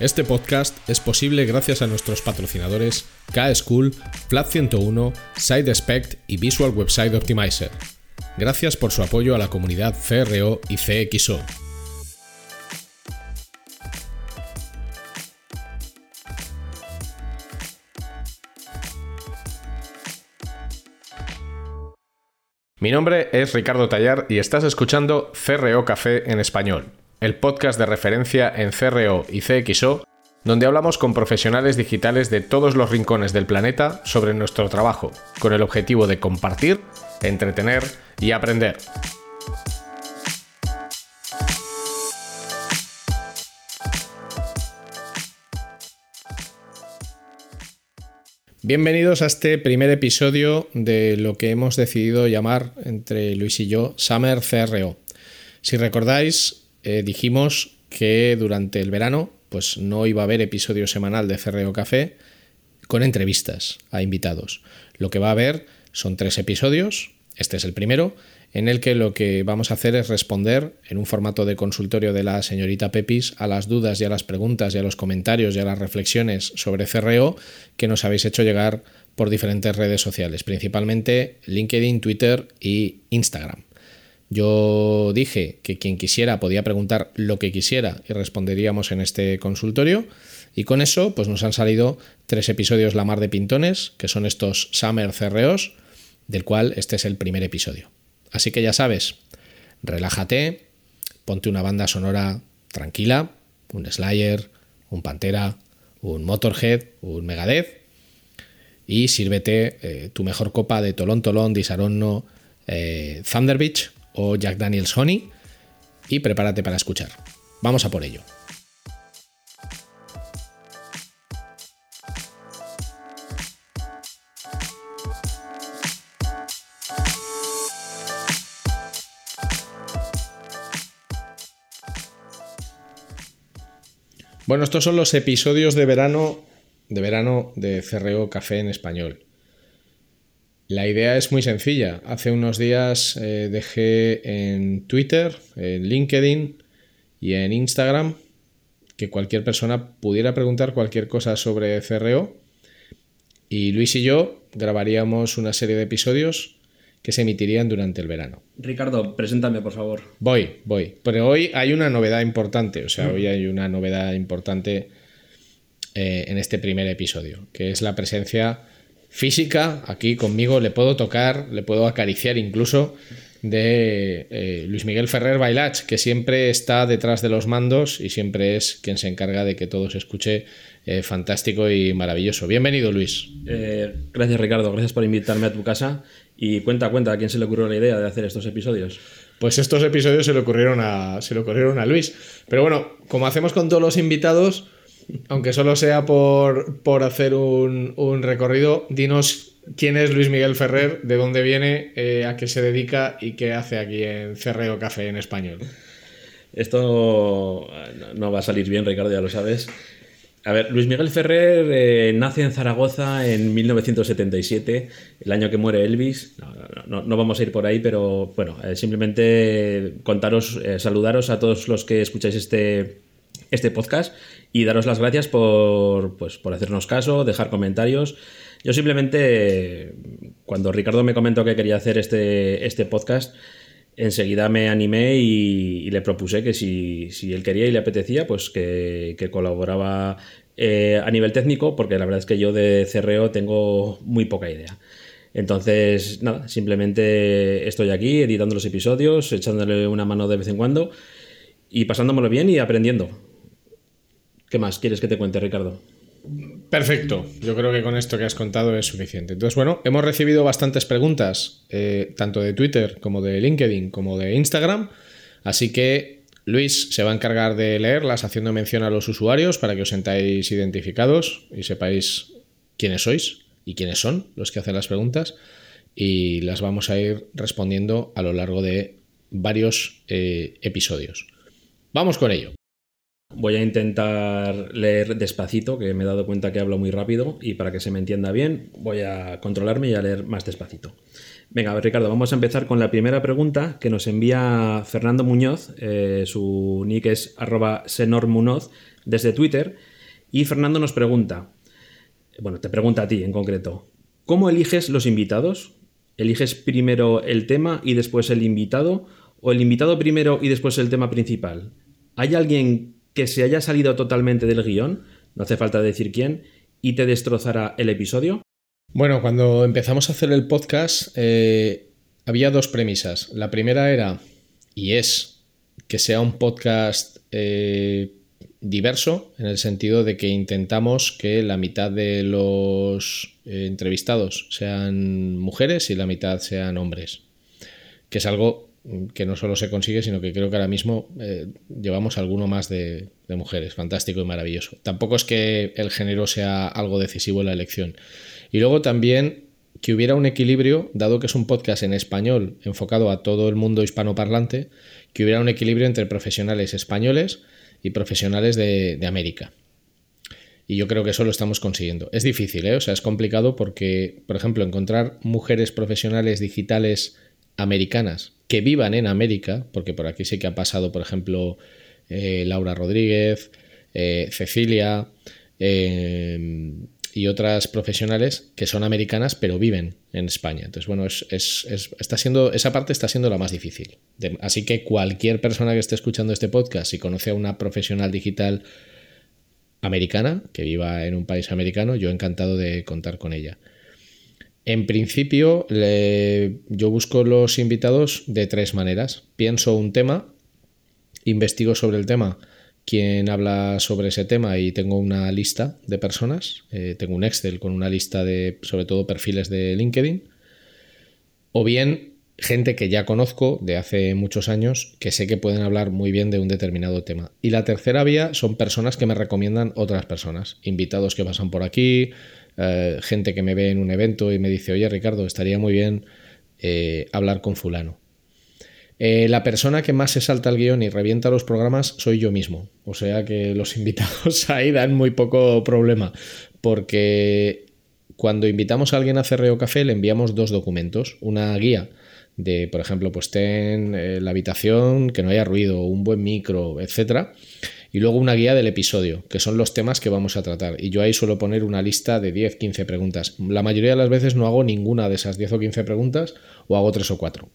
Este podcast es posible gracias a nuestros patrocinadores K-School, Flat 101, SideSpect y Visual Website Optimizer. Gracias por su apoyo a la comunidad CRO y CXO. Mi nombre es Ricardo Tallar y estás escuchando CRO Café en español, el podcast de referencia en CRO y CXO, donde hablamos con profesionales digitales de todos los rincones del planeta sobre nuestro trabajo, con el objetivo de compartir, entretener y aprender. Bienvenidos a este primer episodio de lo que hemos decidido llamar entre Luis y yo Summer CRO. Si recordáis, eh, dijimos que durante el verano pues no iba a haber episodio semanal de CRO Café con entrevistas a invitados. Lo que va a haber son tres episodios, este es el primero, en el que lo que vamos a hacer es responder en un formato de consultorio de la señorita Pepis a las dudas y a las preguntas y a los comentarios y a las reflexiones sobre CRO que nos habéis hecho llegar por diferentes redes sociales, principalmente LinkedIn, Twitter y Instagram. Yo dije que quien quisiera podía preguntar lo que quisiera y responderíamos en este consultorio. Y con eso, pues nos han salido tres episodios La Mar de Pintones, que son estos Summer CROs, del cual este es el primer episodio. Así que ya sabes, relájate, ponte una banda sonora tranquila, un Slayer, un Pantera, un Motorhead, un Megadeth, y sírvete eh, tu mejor copa de Tolón Tolón, Disaronno, eh, Thunder Beach o Jack Daniels Honey y prepárate para escuchar. Vamos a por ello. Bueno, estos son los episodios de verano de verano de CRO Café en español. La idea es muy sencilla. Hace unos días eh, dejé en Twitter, en LinkedIn y en Instagram que cualquier persona pudiera preguntar cualquier cosa sobre CRO y Luis y yo grabaríamos una serie de episodios que se emitirían durante el verano. Ricardo, preséntame, por favor. Voy, voy. Pero hoy hay una novedad importante, o sea, hoy hay una novedad importante eh, en este primer episodio, que es la presencia física aquí conmigo, le puedo tocar, le puedo acariciar incluso de eh, Luis Miguel Ferrer Bailach, que siempre está detrás de los mandos y siempre es quien se encarga de que todo se escuche eh, fantástico y maravilloso. Bienvenido, Luis. gracias, Ricardo. Gracias por invitarme a tu casa y cuenta, cuenta, ¿a quién se le ocurrió la idea de hacer estos episodios? Pues estos episodios se le ocurrieron a, se le ocurrieron a Luis. Pero bueno, como hacemos con todos los invitados, aunque solo sea por, por hacer un, un, recorrido, dinos quién es Luis Miguel Ferrer, de dónde viene, eh, a qué se dedica y qué hace aquí en Cerreo Café en español. Esto no va a salir bien, Ricardo, ya lo sabes. A ver, Luis Miguel Ferrer eh, nace en Zaragoza en 1977, el año que muere Elvis. No, no, vamos a ir por ahí, pero bueno, eh, simplemente contaros, saludaros a todos los que escucháis este, este podcast y daros las gracias por, pues, por hacernos caso, dejar comentarios. Yo simplemente, cuando Ricardo me comentó que quería hacer este, este podcast, enseguida me animé y, le propuse que si, si, él quería y le apetecía, pues que, colaboraba eh, a nivel técnico, porque la verdad es que yo de CRO tengo muy poca idea. Entonces, nada, simplemente estoy aquí editando los episodios, echándole una mano de vez en cuando y pasándomelo bien y aprendiendo. ¿Qué más quieres que te cuente, Ricardo? Perfecto, yo creo que con esto que has contado es suficiente. Entonces, bueno, hemos recibido bastantes preguntas, eh, tanto de Twitter como de LinkedIn como de Instagram, así que Luis se va a encargar de leerlas haciendo mención a los usuarios para que os sentáis identificados y sepáis quiénes sois y quiénes son los que hacen las preguntas y las vamos a ir respondiendo a lo largo de varios eh, episodios. Vamos con ello. Voy a intentar leer despacito, que me he dado cuenta que hablo muy rápido y para que se me entienda bien voy a controlarme y a leer más despacito. Venga, Ricardo, vamos a empezar con la primera pregunta que nos envía Fernando Muñoz, eh, su nick es arroba senormunoz desde Twitter Y Fernando nos pregunta, bueno, te pregunta a ti en concreto, ¿cómo eliges los invitados? ¿Eliges primero el tema y después el invitado? ¿O el invitado primero y después el tema principal? ¿Hay alguien que se haya salido totalmente del guion? No hace falta decir quién. ¿Y te destrozará el episodio? Bueno, cuando empezamos a hacer el podcast eh, había dos premisas. La primera era, y es, que sea un podcast eh, diverso, en el sentido de que intentamos que la mitad de los eh, entrevistados sean mujeres y la mitad sean hombres, que es algo que no solo se consigue, sino que creo que ahora mismo eh, llevamos alguno más de, mujeres, fantástico y maravilloso. Tampoco es que el género sea algo decisivo en la elección. Y luego también que hubiera un equilibrio, dado que es un podcast en español enfocado a todo el mundo hispanoparlante, que hubiera un equilibrio entre profesionales españoles, y profesionales de, América. Y yo creo que eso lo estamos consiguiendo. Es difícil, ¿eh? O sea, es complicado porque, por ejemplo, encontrar mujeres profesionales digitales americanas que vivan en América, porque por aquí sí que ha pasado, por ejemplo, eh, Laura Rodríguez, eh, Cecilia, eh, y otras profesionales que son americanas pero viven en España. Entonces, bueno, es, está siendo, esa parte está siendo la más difícil. así que cualquier persona que esté escuchando este podcast y conoce a una profesional digital americana que viva en un país americano, yo encantado de contar con ella. En principio, yo busco los invitados de tres maneras. Pienso un tema, investigo sobre el tema quien habla sobre ese tema y tengo una lista de personas, eh, tengo un Excel con una lista de sobre todo perfiles de LinkedIn, o bien gente que ya conozco de hace muchos años que sé que pueden hablar muy bien de un determinado tema. Y la tercera vía son personas que me recomiendan otras personas, invitados que pasan por aquí, eh, gente que me ve en un evento y me dice, oye Ricardo, estaría muy bien eh, hablar con fulano. Eh, la persona que más se salta el guion y revienta los programas soy yo mismo. O sea que los invitados ahí dan muy poco problema. Porque cuando invitamos a alguien a Cerreo Café le enviamos dos documentos. Una guía de, por ejemplo, pues ten la habitación, que no haya ruido, un buen micro, etcétera. Y luego una guía del episodio, que son los temas que vamos a tratar. Y yo ahí suelo poner una lista de 10, 15 preguntas. La mayoría de las veces no hago ninguna de esas 10 o 15 preguntas o hago 3 o 4.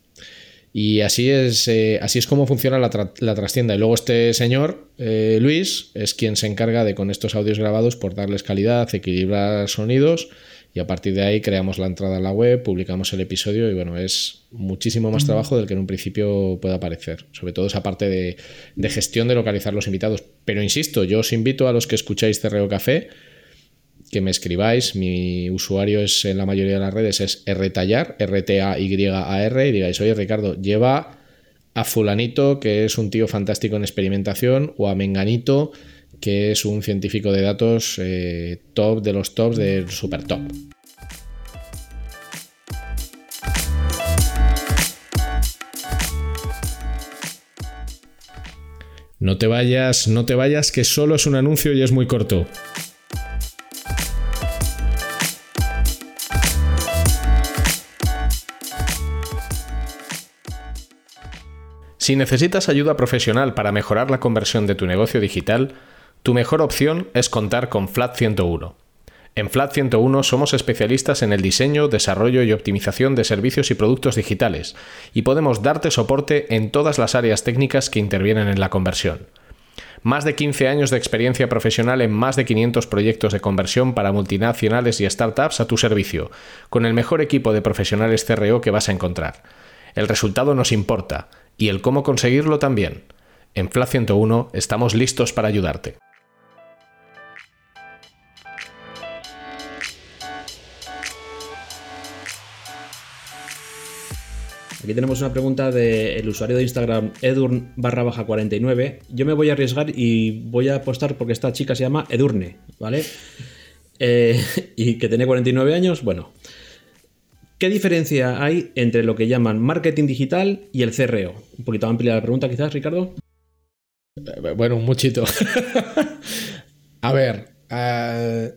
Y así es, eh, así es como funciona la, trastienda. Y luego este señor, eh, Luis, es quien se encarga de con estos audios grabados por darles calidad, equilibrar sonidos y a partir de ahí creamos la entrada a la web, publicamos el episodio y bueno, es muchísimo más trabajo del que en un principio pueda parecer. Sobre todo esa parte de, de gestión de localizar los invitados. Pero insisto, yo os invito a los que escucháis Cerreo Café que me escribáis. Mi usuario es en la mayoría de las redes es rtallar, R-T-A-Y-A-R, y digáis, oye Ricardo, lleva a fulanito, que es un tío fantástico en experimentación, o a menganito, que es un científico de datos eh, top de los tops del super top. No te vayas, no te vayas, que solo es un anuncio y es muy corto. Si necesitas ayuda profesional para mejorar la conversión de tu negocio digital, tu mejor opción es contar con Flat 101. En Flat 101 somos especialistas en el diseño, desarrollo y optimización de servicios y productos digitales y podemos darte soporte en todas las áreas técnicas que intervienen en la conversión. Más de 15 años de experiencia profesional en más de 500 proyectos de conversión para multinacionales y startups a tu servicio, con el mejor equipo de profesionales CRO que vas a encontrar. El resultado nos importa y el cómo conseguirlo también. En FLA 101 estamos listos para ayudarte. Aquí tenemos una pregunta del usuario de Instagram edurn barra baja 49. Yo me voy a arriesgar y voy a apostar porque esta chica se llama Edurne, ¿vale? Eh, y que tiene 49 años, bueno. ¿Qué diferencia hay entre lo que llaman marketing digital y el CRO? Un poquito amplia la pregunta, quizás, Ricardo. Eh, bueno, un muchito. A ver, eh,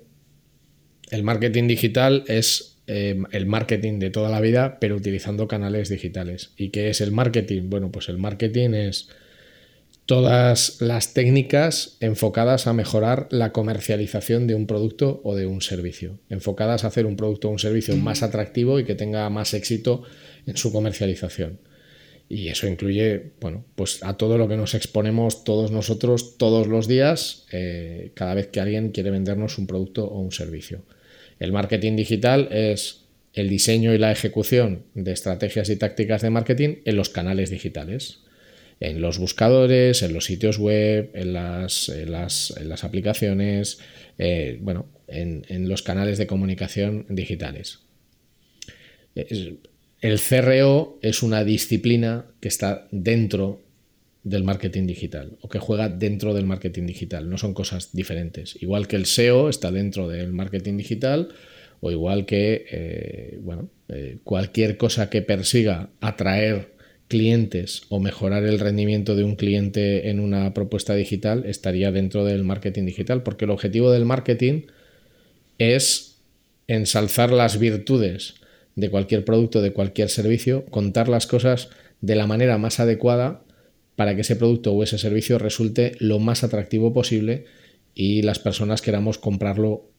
el marketing digital es eh, el marketing de toda la vida, pero utilizando canales digitales. ¿Y qué es el marketing? Bueno, pues el marketing es todas las técnicas enfocadas a mejorar la comercialización de un producto o de un servicio, enfocadas a hacer un producto o un servicio más atractivo y que tenga más éxito en su comercialización. Y eso incluye, bueno, pues a todo lo que nos exponemos todos nosotros todos los días, eh, cada vez que alguien quiere vendernos un producto o un servicio. El marketing digital es el diseño y la ejecución de estrategias y tácticas de marketing en los canales digitales en los buscadores, en los sitios web, en las, aplicaciones, eh, bueno, en, los canales de comunicación digitales. El CRO es una disciplina que está dentro del marketing digital o que juega dentro del marketing digital, no son cosas diferentes. Igual que el SEO está dentro del marketing digital o igual que eh, bueno, eh, cualquier cosa que persiga atraer clientes o mejorar el rendimiento de un cliente en una propuesta digital estaría dentro del marketing digital, porque el objetivo del marketing es ensalzar las virtudes de cualquier producto, de cualquier servicio, contar las cosas de la manera más adecuada para que ese producto o ese servicio resulte lo más atractivo posible y las personas queramos comprarlo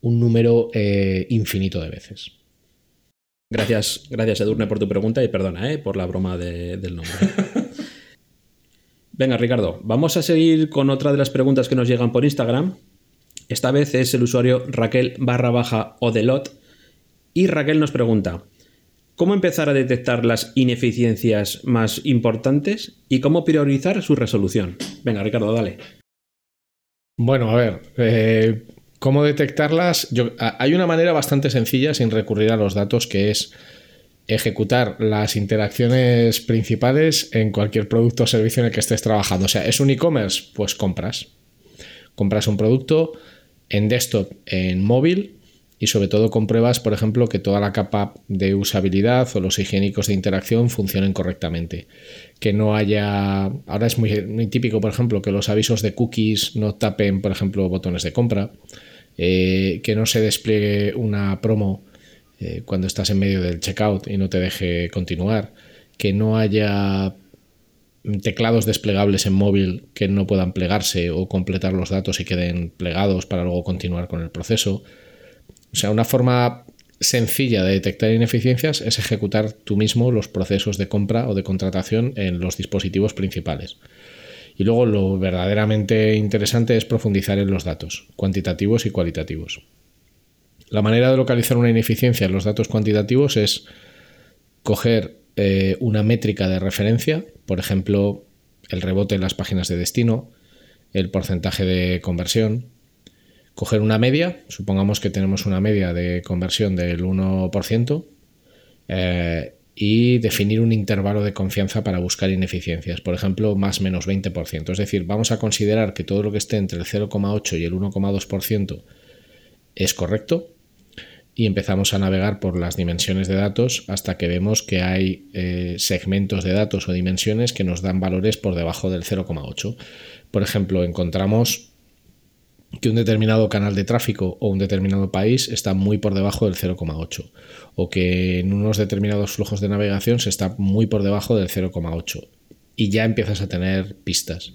un número eh, infinito de veces. Gracias, gracias Edurne por tu pregunta y perdona eh, por la broma del nombre. Venga, Ricardo, vamos a seguir con otra de las preguntas que nos llegan por Instagram. Esta vez es el usuario Raquel barra baja Odelot. Y Raquel nos pregunta, ¿cómo empezar a detectar las ineficiencias más importantes y cómo priorizar su resolución? Venga, Ricardo, dale. Bueno, a ver, eh, ¿Cómo detectarlas? hay una manera bastante sencilla sin recurrir a los datos que es ejecutar las interacciones principales en cualquier producto o servicio en el que estés trabajando. O sea, es un e-commerce, pues compras. Compras un producto en desktop, en móvil y sobre todo compruebas, por ejemplo, que toda la capa de usabilidad o los higiénicos de interacción funcionen correctamente. Que no haya... Ahora es muy, muy típico, por ejemplo, que los avisos de cookies no tapen, por ejemplo, botones de compra eh, que no se despliegue una promo eh, cuando estás en medio del checkout y no te deje continuar, que no haya teclados desplegables en móvil que no puedan plegarse o completar los datos y queden plegados para luego continuar con el proceso. O sea, una forma sencilla de detectar ineficiencias es ejecutar tú mismo los procesos de compra o de contratación en los dispositivos principales. Y luego lo verdaderamente interesante es profundizar en los datos, cuantitativos y cualitativos. La manera de localizar una ineficiencia en los datos cuantitativos es coger eh, una métrica de referencia, por ejemplo, el rebote en las páginas de destino, el porcentaje de conversión, coger una media, supongamos que tenemos una media de conversión del 1%, eh, y definir un intervalo de confianza para buscar ineficiencias, por ejemplo, más menos 20%. Es decir, vamos a considerar que todo lo que esté entre el 0,8 y el 1,2% es correcto y empezamos a navegar por las dimensiones de datos hasta que vemos que hay eh, segmentos de datos o dimensiones que nos dan valores por debajo del 0,8. Por ejemplo, encontramos que un determinado canal de tráfico o un determinado país está muy por debajo del 0,8 o que en unos determinados flujos de navegación se está muy por debajo del 0,8 y ya empiezas a tener pistas.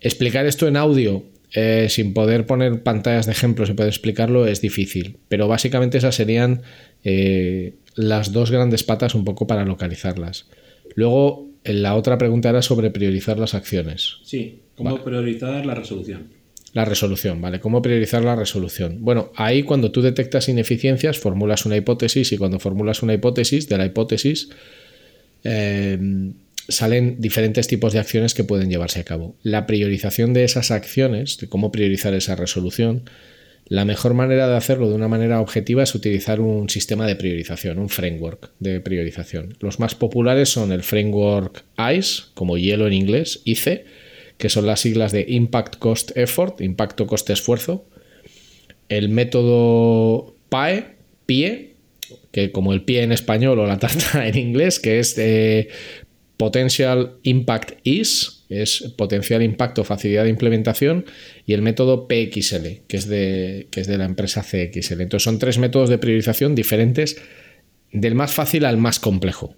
Explicar esto en audio eh, sin poder poner pantallas de ejemplos y poder explicarlo es difícil, pero básicamente esas serían eh, las dos grandes patas un poco para localizarlas. Luego, la otra pregunta era sobre priorizar las acciones. Sí, ¿cómo priorizar la resolución? La resolución, ¿vale? ¿Cómo priorizar la resolución? Bueno, ahí cuando tú detectas ineficiencias, formulas una hipótesis y cuando formulas una hipótesis, de la hipótesis eh, salen diferentes tipos de acciones que pueden llevarse a cabo. La priorización de esas acciones, de cómo priorizar esa resolución, la mejor manera de hacerlo de una manera objetiva es utilizar un sistema de priorización, un framework de priorización. Los más populares son el framework ICE, como hielo en inglés, ICE, que son las siglas de Impact Cost Effort, impacto coste esfuerzo, el método PAE, PIE, que como el pie en español o la tarta en inglés, que es de Potential Impact Is, es potencial impacto, facilidad de implementación, y el método PXL, que es de, que es de la empresa CXL. Entonces son tres métodos de priorización diferentes del más fácil al más complejo.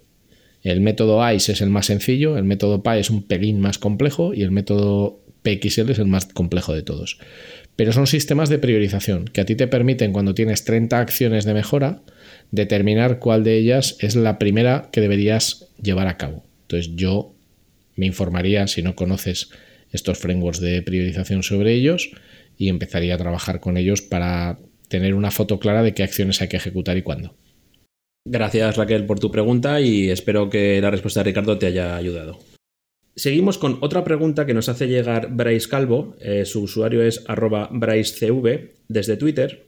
El método ICE es el más sencillo, el método PI es un pelín más complejo y el método PXL es el más complejo de todos. Pero son sistemas de priorización que a ti te permiten, cuando tienes 30 acciones de mejora, determinar cuál de ellas es la primera que deberías llevar a cabo. Entonces yo me informaría, si no conoces estos frameworks de priorización sobre ellos, y empezaría a trabajar con ellos para tener una foto clara de qué acciones hay que ejecutar y cuándo. Gracias Raquel por tu pregunta y espero que la respuesta de Ricardo te haya ayudado. Seguimos con otra pregunta que nos hace llegar Bryce Calvo, eh, su usuario es arroba BryceCV desde Twitter,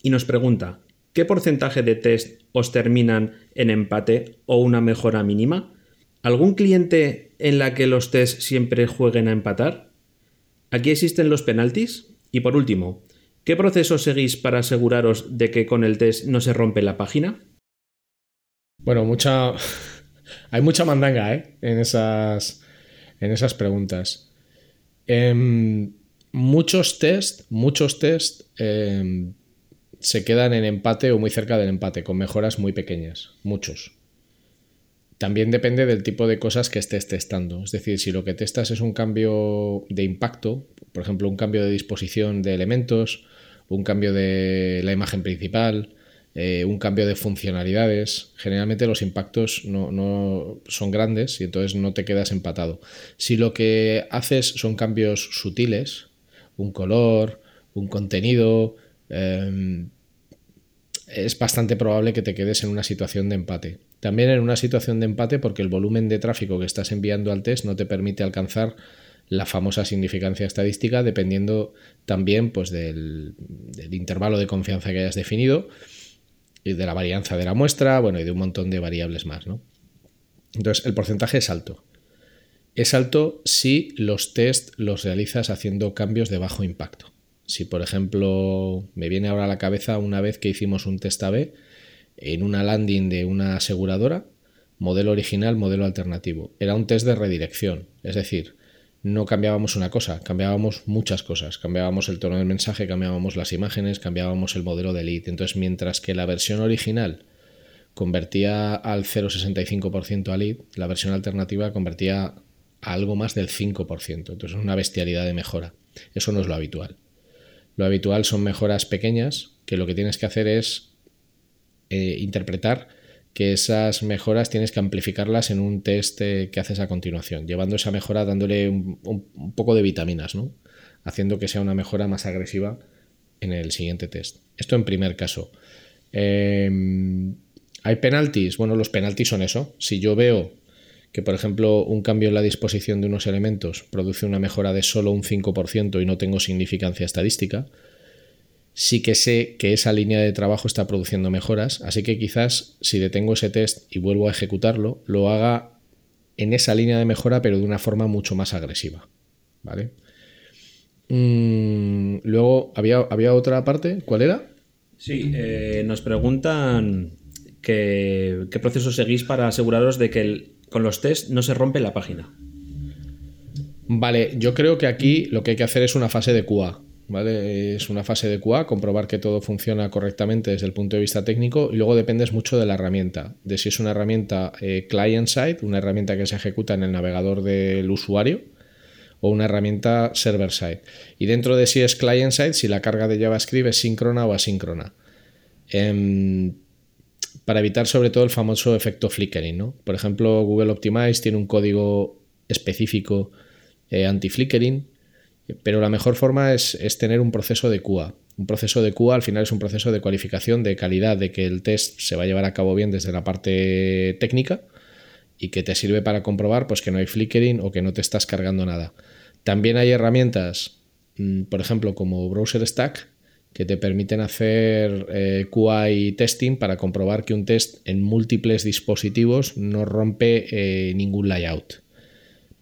y nos pregunta, ¿qué porcentaje de test os terminan en empate o una mejora mínima? ¿Algún cliente en la que los tests siempre jueguen a empatar? ¿Aquí existen los penaltis? Y por último, ¿qué proceso seguís para aseguraros de que con el test no se rompe la página? Bueno, mucha. Hay mucha mandanga ¿eh? en, esas, preguntas. Em, muchos test, muchos test em, se quedan en empate o muy cerca del empate, con mejoras muy pequeñas. Muchos. También depende del tipo de cosas que estés testando. Es decir, si lo que testas es un cambio de impacto, por ejemplo, un cambio de disposición de elementos, un cambio de la imagen principal, eh, un cambio de funcionalidades, generalmente los impactos no, son grandes y entonces no te quedas empatado. Si lo que haces son cambios sutiles, un color, un contenido, em, es bastante probable que te quedes en una situación de empate. También en una situación de empate porque el volumen de tráfico que estás enviando al test no te permite alcanzar la famosa significancia estadística dependiendo también pues, del, intervalo de confianza que hayas definido y de la varianza de la muestra, bueno, y de un montón de variables más, ¿no? Entonces, el porcentaje es alto. Es alto si los test los realizas haciendo cambios de bajo impacto. Si, por ejemplo, me viene ahora a la cabeza una vez que hicimos un test A-B en una landing de una aseguradora, modelo original, modelo alternativo. Era un test de redirección, es decir, no cambiábamos una cosa, cambiábamos muchas cosas. Cambiábamos el tono del mensaje, cambiábamos las imágenes, cambiábamos el modelo de lead. Entonces, mientras que la versión original convertía al 0,65% a lead, la versión alternativa convertía a algo más del 5%. Entonces, es una bestialidad de mejora. Eso no es lo habitual. Lo habitual son mejoras pequeñas que lo que tienes que hacer es eh, interpretar que esas mejoras tienes que amplificarlas en un test eh, que haces a continuación, llevando esa mejora dándole un, poco de vitaminas, ¿no? haciendo que sea una mejora más agresiva en el siguiente test. Esto en primer caso. Em, ¿Hay penaltis? Bueno, los penaltis son eso. Si yo veo que, por ejemplo, un cambio en la disposición de unos elementos produce una mejora de solo un 5% y no tengo significancia estadística, sí que sé que esa línea de trabajo está produciendo mejoras, así que quizás si detengo ese test y vuelvo a ejecutarlo, lo haga en esa línea de mejora, pero de una forma mucho más agresiva. ¿Vale? Mm, luego, ¿había, ¿había, otra parte? ¿Cuál era? Sí, eh, nos preguntan qué proceso seguís para aseguraros de que con los test no se rompe la página. Vale, yo creo que aquí lo que hay que hacer es una fase de QA. Es una fase de QA, comprobar que todo funciona correctamente desde el punto de vista técnico y luego dependes mucho de la herramienta, de si es una herramienta eh, client-side, una herramienta que se ejecuta en el navegador del usuario o una herramienta server-side. Y dentro de si es client-side, si la carga de JavaScript es síncrona o asíncrona. Em, para evitar sobre todo el famoso efecto flickering. ¿no? Por ejemplo, Google Optimize tiene un código específico eh, anti-flickering pero la mejor forma es, tener un proceso de QA. Un proceso de QA al final es un proceso de cualificación de calidad, de que el test se va a llevar a cabo bien desde la parte técnica y que te sirve para comprobar pues, que no hay flickering o que no te estás cargando nada. También hay herramientas, mm, por ejemplo, como Browser Stack, que te permiten hacer eh, QA y testing para comprobar que un test en múltiples dispositivos no rompe eh, ningún layout.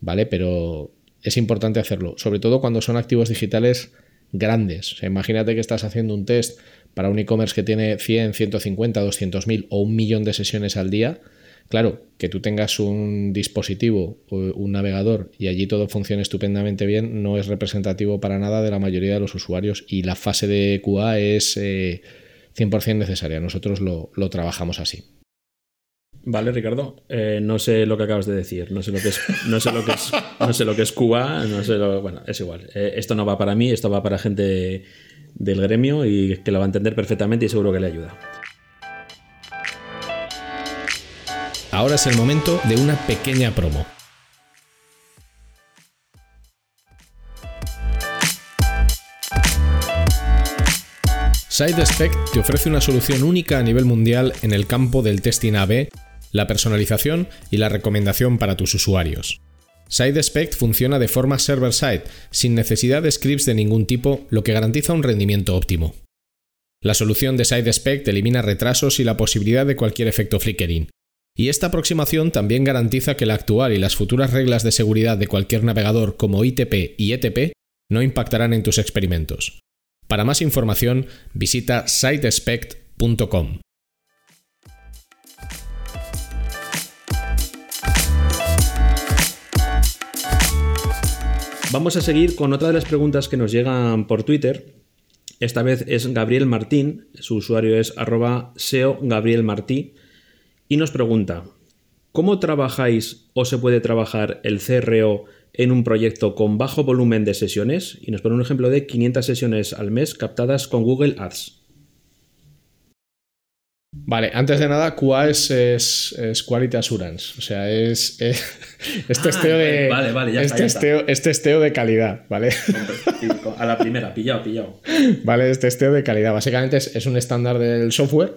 ¿Vale? Pero es importante hacerlo, sobre todo cuando son activos digitales grandes. imagínate que estás haciendo un test para un e-commerce que tiene 100, 150, 200 mil o un millón de sesiones al día. Claro, que tú tengas un dispositivo o un navegador y allí todo funcione estupendamente bien no es representativo para nada de la mayoría de los usuarios y la fase de QA es 100% eh, necesaria. Nosotros lo trabajamos así. Vale, Ricardo. Eh, no sé lo que acabas de decir. No sé lo que es, no sé lo que es, no sé lo que es Cuba. No sé lo, bueno, es igual. Eh, esto no va para mí, esto va para gente del gremio y que lo va a entender perfectamente y seguro que le ayuda. Ahora es el momento de una pequeña promo. SideSpec te ofrece una solución única a nivel mundial en el campo del testing AB la personalización y la recomendación para tus usuarios. SideSpect funciona de forma server-side, sin necesidad de scripts de ningún tipo, lo que garantiza un rendimiento óptimo. La solución de SideSpect elimina retrasos y la posibilidad de cualquier efecto flickering. Y esta aproximación también garantiza que la actual y las futuras reglas de seguridad de cualquier navegador como ITP y ETP no impactarán en tus experimentos. Para más información, visita sidespect.com. Vamos a seguir con otra de las preguntas que nos llegan por Twitter. Esta vez es Gabriel Martín, su usuario es arroba Gabriel Martí, y nos pregunta, ¿cómo trabajáis o se puede trabajar el CRO en un proyecto con bajo volumen de sesiones? Y nos pone un ejemplo de 500 sesiones al mes captadas con Google Ads. Vale, antes de nada, QA es, es, Quality Assurance. O sea, es, es, testeo de. Vale, vale, ya es testeo, de calidad, ¿vale? A la primera, pillado, pillado. Vale, es testeo de calidad. Básicamente es, un estándar del software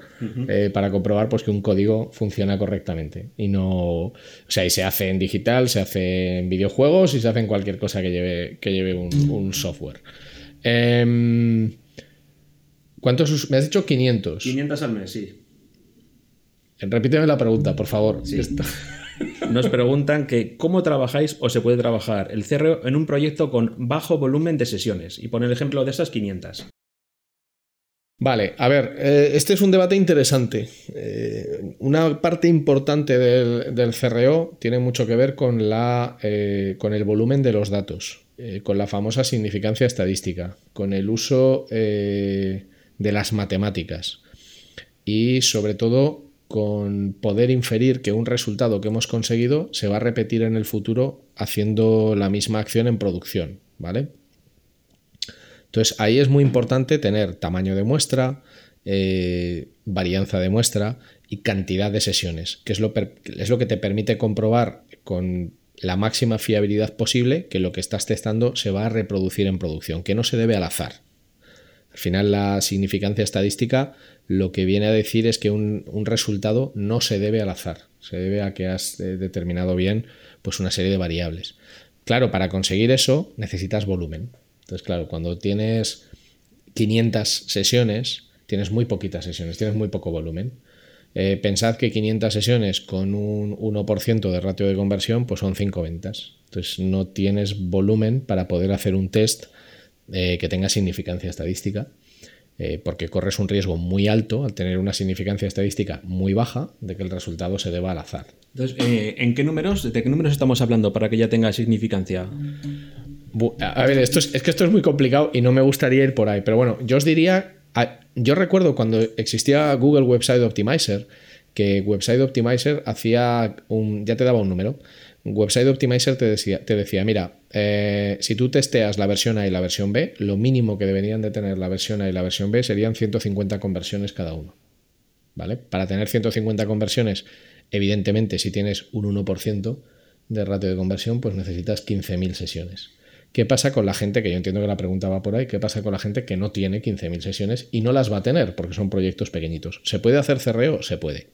eh, para comprobar pues, que un código funciona correctamente. Y no. O sea, y se hace en digital, se hace en videojuegos y se hace en cualquier cosa que lleve, que lleve un, software. Em, ¿Cuántos? Me has dicho 500. 500 al mes, sí. Repíteme la pregunta, por favor. Nos preguntan que cómo trabajáis o se puede trabajar el CRO en un proyecto con bajo volumen de sesiones. Y pone el ejemplo de esas 500. Vale, a ver, eh, este es un debate interesante. Eh, una parte importante del, CRO tiene mucho que ver con, la, eh, con el volumen de los datos, con la famosa significancia estadística, con el uso de las matemáticas y sobre todo con poder inferir que un resultado que hemos conseguido se va a repetir en el futuro haciendo la misma acción en producción, ¿vale? Entonces ahí es muy importante tener tamaño de muestra, eh, varianza de muestra y cantidad de sesiones, que es lo, es lo que te permite comprobar con la máxima fiabilidad posible que lo que estás testando se va a reproducir en producción, que no se debe al azar. Al final la significancia estadística lo que viene a decir es que un, resultado no se debe al azar, se debe a que has eh, determinado bien pues una serie de variables. Claro, para conseguir eso necesitas volumen. Entonces, claro, cuando tienes 500 sesiones, tienes muy poquitas sesiones, tienes muy poco volumen. Eh, pensad que 500 sesiones con un 1% de ratio de conversión, pues son 5 ventas. Entonces no tienes volumen para poder hacer un test eh, que tenga significancia estadística. Eh, porque corres un riesgo muy alto al tener una significancia estadística muy baja de que el resultado se deba al azar. Entonces, eh, ¿en qué números, de qué números estamos hablando para que ya tenga significancia? A ver, esto es, que esto es muy complicado y no me gustaría ir por ahí, pero bueno, yo os diría, yo recuerdo cuando existía Google Website Optimizer, que Website Optimizer hacía un, ya te daba un número, Website Optimizer te decía, te decía mira, eh, si tú testeas la versión A y la versión B, lo mínimo que deberían de tener la versión A y la versión B serían 150 conversiones cada uno. ¿Vale? Para tener 150 conversiones, evidentemente, si tienes un 1% de ratio de conversión, pues necesitas 15.000 sesiones. ¿Qué pasa con la gente, que yo entiendo que la pregunta va por ahí, qué pasa con la gente que no tiene 15.000 sesiones y no las va a tener porque son proyectos pequeñitos? ¿Se puede hacer cerreo? Se puede.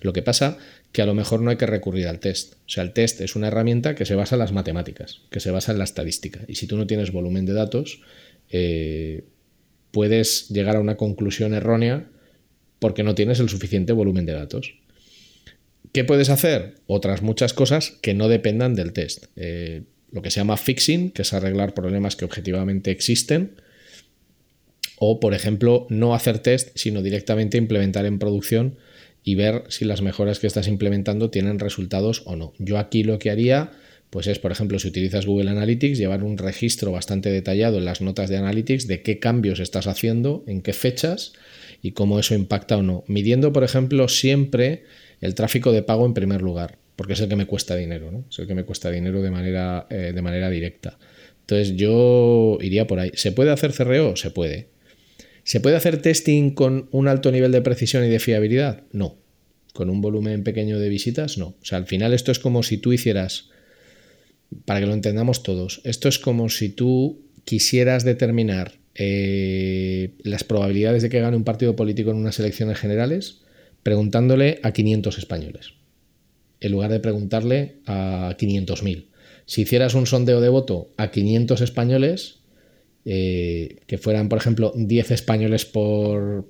Lo que pasa que a lo mejor no hay que recurrir al test. O sea, el test es una herramienta que se basa en las matemáticas, que se basa en la estadística. Y si tú no tienes volumen de datos, eh, puedes llegar a una conclusión errónea porque no tienes el suficiente volumen de datos. ¿Qué puedes hacer? Otras muchas cosas que no dependan del test. Eh, lo que se llama fixing, que es arreglar problemas que objetivamente existen. O, por ejemplo, no hacer test, sino directamente implementar en producción y ver si las mejoras que estás implementando tienen resultados o no. Yo aquí lo que haría pues es, por ejemplo, si utilizas Google Analytics, llevar un registro bastante detallado en las notas de Analytics de qué cambios estás haciendo, en qué fechas y cómo eso impacta o no. Midiendo, por ejemplo, siempre el tráfico de pago en primer lugar, porque es el que me cuesta dinero, ¿no? Es el que me cuesta dinero de manera, eh, de manera directa. Entonces yo iría por ahí. ¿Se puede hacer CRO? Se puede. ¿Se puede hacer testing con un alto nivel de precisión y de fiabilidad? No. ¿Con un volumen pequeño de visitas? No. O sea, al final esto es como si tú hicieras, para que lo entendamos todos, esto es como si tú quisieras determinar eh, las probabilidades de que gane un partido político en unas elecciones generales preguntándole a 500 españoles, en lugar de preguntarle a 500.000. Si hicieras un sondeo de voto a 500 españoles, eh, que fueran, por ejemplo, 10 españoles por,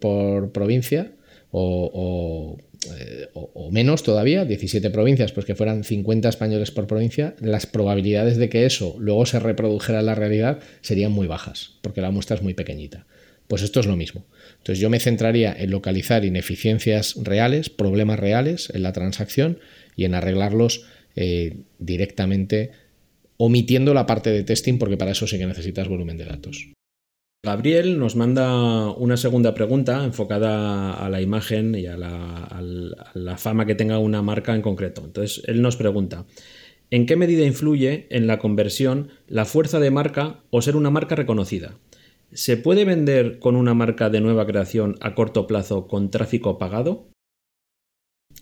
provincia o, eh, menos todavía, 17 provincias, pues que fueran 50 españoles por provincia, las probabilidades de que eso luego se reprodujera en la realidad serían muy bajas, porque la muestra es muy pequeñita. Pues esto es lo mismo. Entonces yo me centraría en localizar ineficiencias reales, problemas reales en la transacción y en arreglarlos eh, directamente omitiendo la parte de testing porque para eso sí que necesitas volumen de datos. Gabriel nos manda una segunda pregunta enfocada a la imagen y a la, fama que tenga una marca en concreto. Entonces, él nos pregunta, ¿en qué medida influye en la conversión la fuerza de marca o ser una marca reconocida? ¿Se puede vender con una marca de nueva creación a corto plazo con tráfico pagado?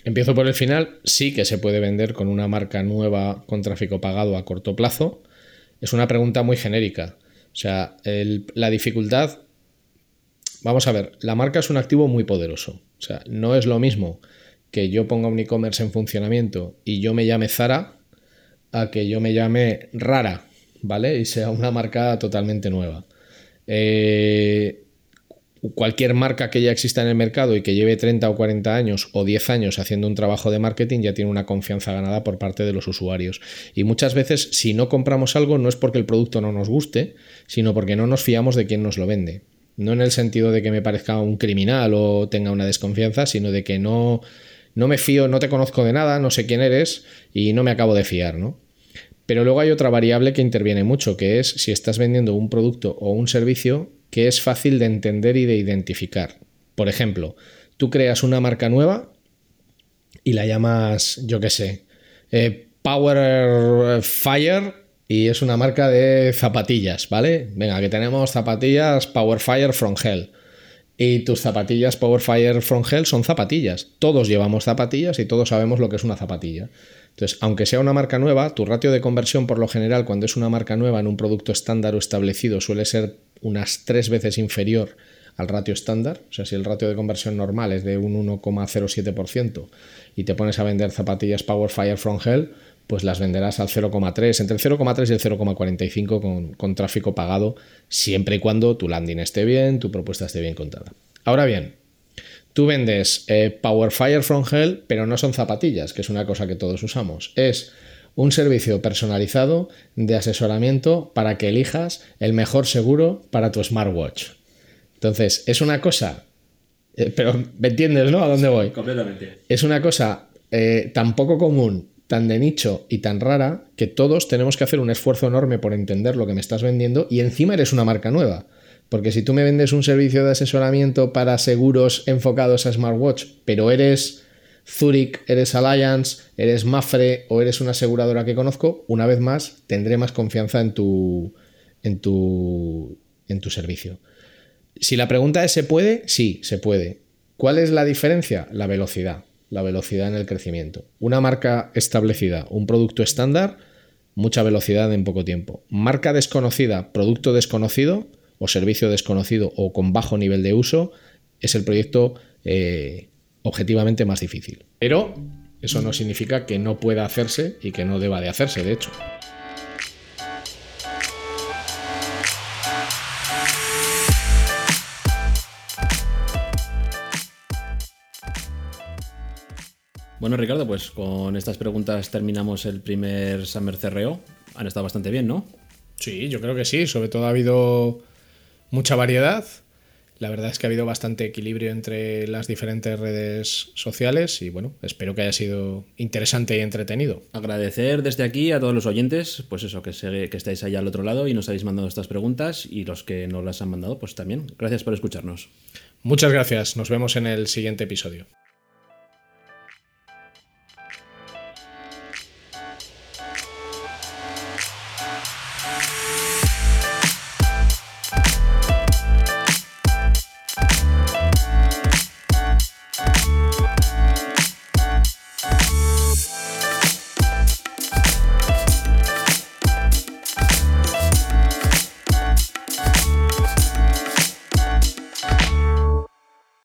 Empiezo por el final. Sí que se puede vender con una marca nueva con tráfico pagado a corto plazo. Es una pregunta muy genérica. O sea, la dificultad... Vamos a ver, la marca es un activo muy poderoso. O sea, no es lo mismo que yo ponga un e-commerce en funcionamiento y yo me llame Zara a que yo me llame Rara, ¿vale? Y sea una marca totalmente nueva. Eh, cualquier marca que ya exista en el mercado y que lleve 30 o 40 años o 10 años haciendo un trabajo de marketing ya tiene una confianza ganada por parte de los usuarios. Y muchas veces si no compramos algo no es porque el producto no nos guste, sino porque no nos fiamos de quien nos lo vende. No en el sentido de que me parezca un criminal o tenga una desconfianza, sino de que no, no me fío, no te conozco de nada, no sé quién eres y no me acabo de fiar, ¿no? Pero luego hay otra variable que interviene mucho, que es si estás vendiendo un producto o un servicio que es fácil de entender y de identificar. Por ejemplo, tú creas una marca nueva y la llamas, yo qué sé, eh, Power Fire y es una marca de zapatillas, ¿vale? Venga, que tenemos zapatillas Power Fire from Hell. Y tus zapatillas Power Fire from Hell son zapatillas. Todos llevamos zapatillas y todos sabemos lo que es una zapatilla. Entonces, aunque sea una marca nueva, tu ratio de conversión por lo general cuando es una marca nueva en un producto estándar o establecido suele ser unas tres veces inferior al ratio estándar. O sea, si el ratio de conversión normal es de un 1,07% y te pones a vender zapatillas Powerfire from Hell, pues las venderás al 0,3, entre el 0,3 y el 0,45 con, con tráfico pagado, siempre y cuando tu landing esté bien, tu propuesta esté bien contada. Ahora bien, Tú vendes eh, Power Fire from Hell, pero no son zapatillas, que es una cosa que todos usamos. Es un servicio personalizado de asesoramiento para que elijas el mejor seguro para tu smartwatch. Entonces, es una cosa, eh, pero me entiendes, ¿no? ¿A dónde voy? Completamente. Es una cosa eh, tan poco común, tan de nicho y tan rara que todos tenemos que hacer un esfuerzo enorme por entender lo que me estás vendiendo y encima eres una marca nueva. Porque si tú me vendes un servicio de asesoramiento para seguros enfocados a smartwatch, pero eres Zurich, eres Alliance, eres Mafre o eres una aseguradora que conozco, una vez más tendré más confianza en tu, en tu, en tu servicio. Si la pregunta es ¿se puede? Sí, se puede. ¿Cuál es la diferencia? La velocidad, la velocidad en el crecimiento. Una marca establecida, un producto estándar, mucha velocidad en poco tiempo. Marca desconocida, producto desconocido, o servicio desconocido o con bajo nivel de uso, es el proyecto eh, objetivamente más difícil. Pero eso no significa que no pueda hacerse y que no deba de hacerse, de hecho. Bueno, Ricardo, pues con estas preguntas terminamos el primer Summer CRO. Han estado bastante bien, ¿no? Sí, yo creo que sí. Sobre todo ha habido mucha variedad. La verdad es que ha habido bastante equilibrio entre las diferentes redes sociales y bueno, espero que haya sido interesante y entretenido. Agradecer desde aquí a todos los oyentes, pues eso, que, que estáis allá al otro lado y nos habéis mandado estas preguntas y los que no las han mandado, pues también. Gracias por escucharnos. Muchas gracias, nos vemos en el siguiente episodio.